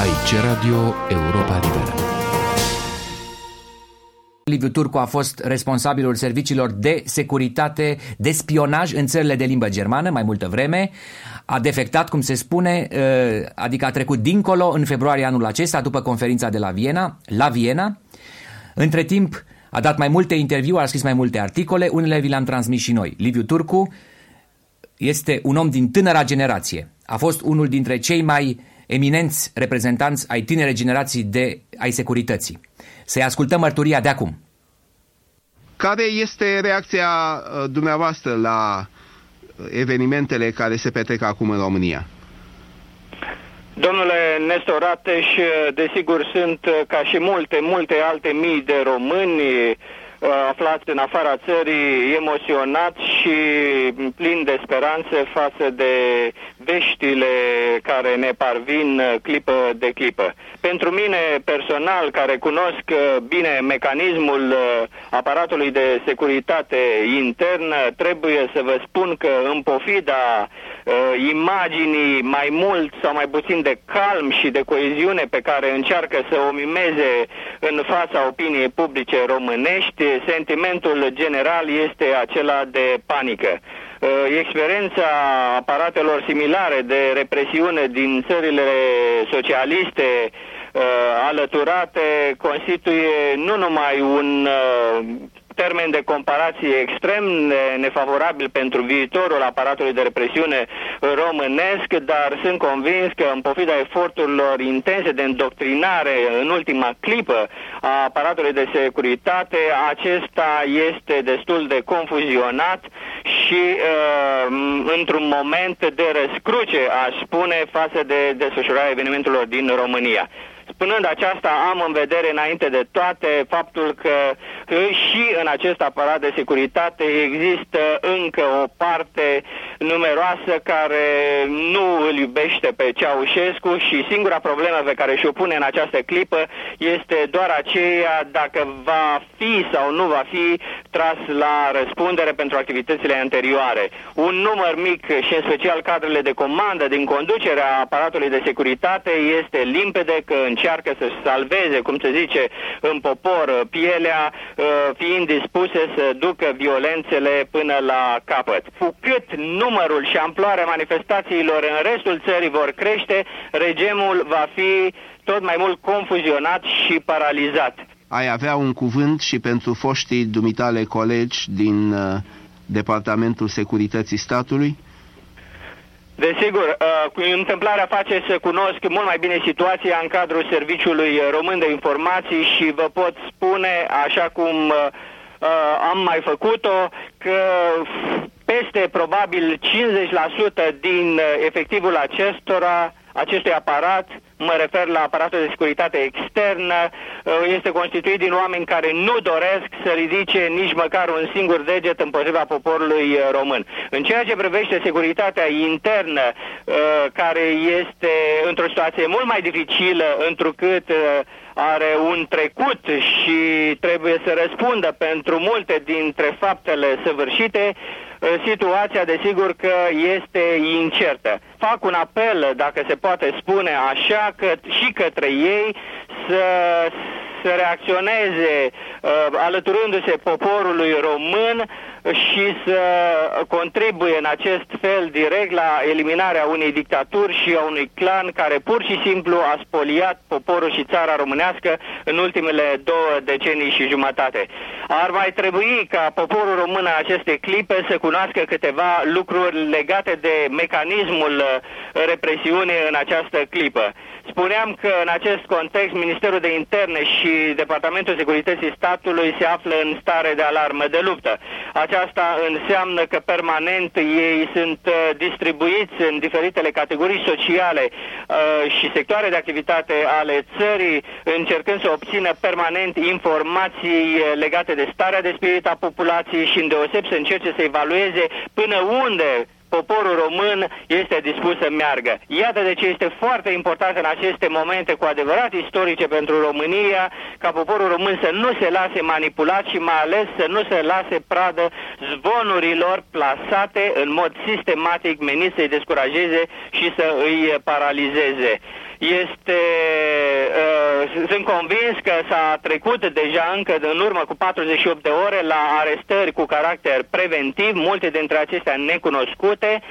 Aici Radio Europa Liberă. Liviu Turcu a fost responsabilul serviciilor de securitate, de spionaj în țările de limbă germană mai multă vreme. A defectat, cum se spune, uh, adică a trecut dincolo în februarie anul acesta, după conferința de la Viena, la Viena. Între timp, a dat mai multe interviuri, a scris mai multe articole, unele vi le-am transmis și noi. Liviu Turcu este un om din tânăra generație. A fost unul dintre cei mai eminenți reprezentanți ai tinere generații de, ai securității. Să-i ascultăm mărturia de acum. Care este reacția uh, dumneavoastră la uh, evenimentele care se petrec acum în România? Domnule Nestor Rateș, desigur sunt ca și multe, multe alte mii de români Uh, aflați în afara țării, emoționat și plin de speranțe față de veștile care ne parvin uh, clipă de clipă. Pentru mine personal, care cunosc uh, bine mecanismul aparatului de securitate internă, trebuie să vă spun că în pofida imaginii mai mult sau mai puțin de calm și de coeziune pe care încearcă să o mimeze în fața opiniei publice românești, sentimentul general este acela de panică. Uh, experiența aparatelor similare de represiune din țările socialiste uh, alăturate constituie nu numai un uh, termen de comparație extrem nefavorabil pentru viitorul aparatului de represiune românesc, dar sunt convins că în pofida eforturilor intense de îndoctrinare în ultima clipă a aparatului de securitate, acesta este destul de confuzionat și uh, într-un moment de răscruce, aș spune, față de desfășurarea evenimentelor din România. Spunând aceasta, am în vedere înainte de toate faptul că și în acest aparat de securitate există încă o parte numeroasă care nu îl iubește pe Ceaușescu și singura problemă pe care și-o pune în această clipă este doar aceea dacă va fi sau nu va fi tras la răspundere pentru activitățile anterioare. Un număr mic și în special cadrele de comandă din conducerea aparatului de securitate este limpede că încearcă să salveze, cum se zice în popor, pielea, uh, fiind dispuse să ducă violențele până la capăt. Cu cât numărul și amploarea manifestațiilor în restul țării vor crește, regimul va fi tot mai mult confuzionat și paralizat. Ai avea un cuvânt și pentru foștii dumitale colegi din uh, Departamentul Securității Statului? Desigur, uh, întâmplarea face să cunosc mult mai bine situația în cadrul Serviciului Român de Informații și vă pot spune, așa cum uh, uh am mai făcut-o, că peste probabil 50% din uh, efectivul acestora acestui aparat, mă refer la aparatul de securitate externă, uh, este constituit din oameni care nu doresc să ridice nici măcar un singur deget împotriva poporului uh, român. În ceea ce privește securitatea internă, uh, care este într-o situație mult mai dificilă, întrucât are un trecut și trebuie să răspundă pentru multe dintre faptele săvârșite, situația desigur că este incertă. Fac un apel, dacă se poate spune așa, că și către ei să să reacționeze uh, alăturându-se poporului român și să contribuie în acest fel direct la eliminarea unei dictaturi și a unui clan care pur și simplu a spoliat poporul și țara românească în ultimele două decenii și jumătate. Ar mai trebui ca poporul român în aceste clipe să cunoască câteva lucruri legate de mecanismul uh, represiunii în această clipă. Spuneam că în acest context Ministerul de Interne și Departamentul Securității Statului se află în stare de alarmă de luptă. Aceasta înseamnă că permanent ei sunt uh, distribuiți în diferitele categorii sociale uh, și sectoare de activitate ale țării, încercând să obțină permanent informații uh, legate de starea de spirit a populației și îndeoseb să încerce să evalueze până unde poporul român este dispus să meargă. Iată de ce este foarte important în aceste momente cu adevărat istorice pentru România ca poporul român să nu se lase manipulat și mai ales să nu se lase pradă zvonurilor plasate în mod sistematic menit să-i descurajeze și să îi paralizeze este, uh, sunt convins că s-a trecut deja încă în urmă cu 48 de ore la arestări cu caracter preventiv, multe dintre acestea necunoscute.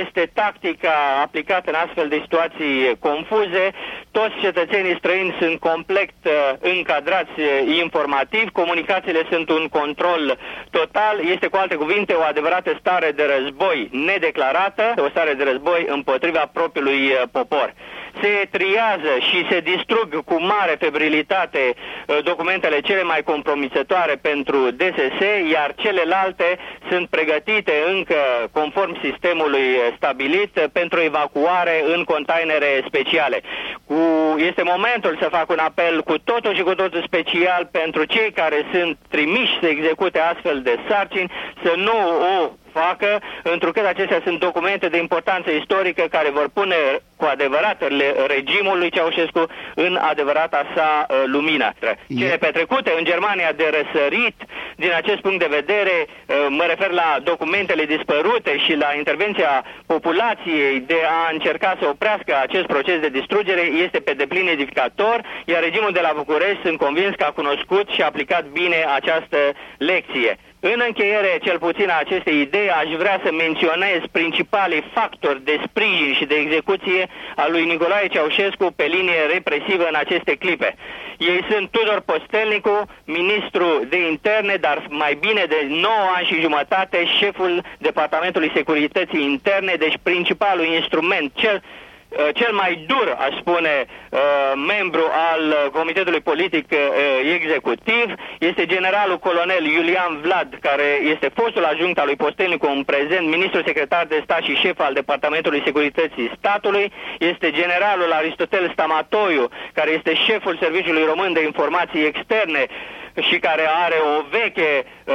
Este tactica aplicată în astfel de situații confuze. Toți cetățenii străini sunt complet uh, încadrați uh, informativ, comunicațiile sunt un control total, este cu alte cuvinte o adevărată stare de război nedeclarată, o stare de război împotriva propriului uh, popor se triază și se distrug cu mare febrilitate uh, documentele cele mai compromisătoare pentru DSS, iar celelalte sunt pregătite încă conform sistemului stabilit pentru evacuare în containere speciale. Cu, este momentul să fac un apel cu totul și cu totul special pentru cei care sunt trimiși să execute astfel de sarcini să nu o facă, întrucât acestea sunt documente de importanță istorică care vor pune cu adevărat regimul lui Ceaușescu în adevărata sa uh, lumină. Cele petrecute în Germania de răsărit, din acest punct de vedere, uh, mă refer la documentele dispărute și la intervenția populației de a încerca să oprească acest proces de distrugere, este pe deplin edificator, iar regimul de la București sunt convins că a cunoscut și a aplicat bine această lecție. În încheiere, cel puțin a acestei idei, aș vrea să menționez principalii factori de sprijin și de execuție a lui Nicolae Ceaușescu pe linie represivă în aceste clipe. Ei sunt Tudor Postelnicu, ministru de interne, dar mai bine de 9 ani și jumătate, șeful Departamentului Securității Interne, deci principalul instrument, cel Uh, cel mai dur, aș spune, uh, membru al Comitetului Politic uh, Executiv este generalul colonel Iulian Vlad, care este fostul ajunct al lui Postelnicu în prezent, ministru secretar de stat și șef al Departamentului Securității Statului, este generalul Aristotel Stamatoiu, care este șeful Serviciului Român de Informații Externe, și care are o veche uh,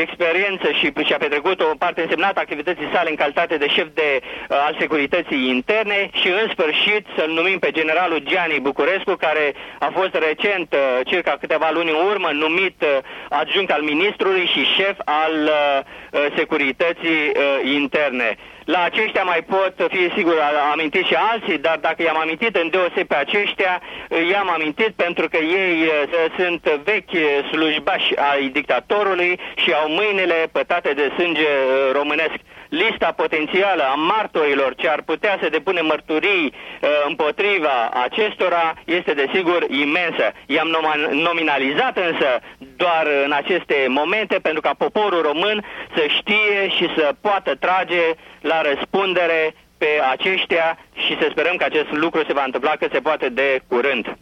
experiență și și-a petrecut o parte însemnată activității sale în calitate de șef de, uh, al securității interne și în sfârșit să-l numim pe generalul Gianni Bucurescu, care a fost recent, uh, circa câteva luni în urmă, numit uh, adjunct al ministrului și șef al uh, uh securității uh, interne. La aceștia mai pot fi sigur amintit și alții, dar dacă i-am amintit în deoseb pe aceștia, i-am amintit pentru că ei uh, sunt vechi slujbași ai dictatorului și au mâinile pătate de sânge uh, românesc lista potențială a martorilor ce ar putea să depune mărturii uh, împotriva acestora este desigur imensă. I-am nominalizat însă doar în aceste momente pentru ca poporul român să știe și să poată trage la răspundere pe aceștia și să sperăm că acest lucru se va întâmpla cât se poate de curând.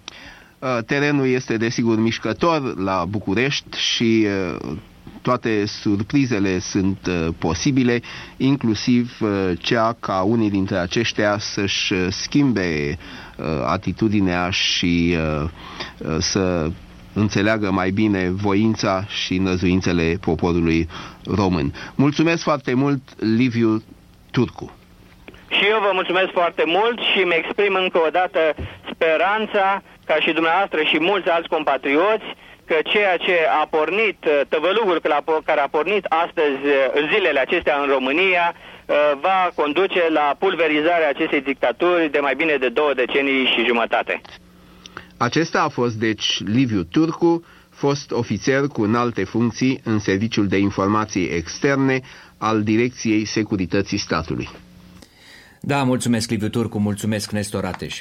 Uh, terenul este desigur mișcător la București și uh, toate surprizele sunt uh, posibile, inclusiv uh, cea ca unii dintre aceștia să-și uh, schimbe uh, atitudinea și uh, uh, să înțeleagă mai bine voința și năzuințele poporului român. Mulțumesc foarte mult, Liviu Turcu. Și eu vă mulțumesc foarte mult și îmi exprim încă o dată speranța, ca și dumneavoastră și mulți alți compatrioți, că ceea ce a pornit, uh, tăvălugul care a pornit astăzi, uh, zilele acestea în România, uh, va conduce la pulverizarea acestei dictaturi de mai bine de două decenii și jumătate. Acesta a fost, deci, Liviu Turcu, fost ofițer cu înalte funcții în Serviciul de Informații Externe al Direcției Securității Statului. Da, mulțumesc, Liviu Turcu, mulțumesc, Nestor Ateș.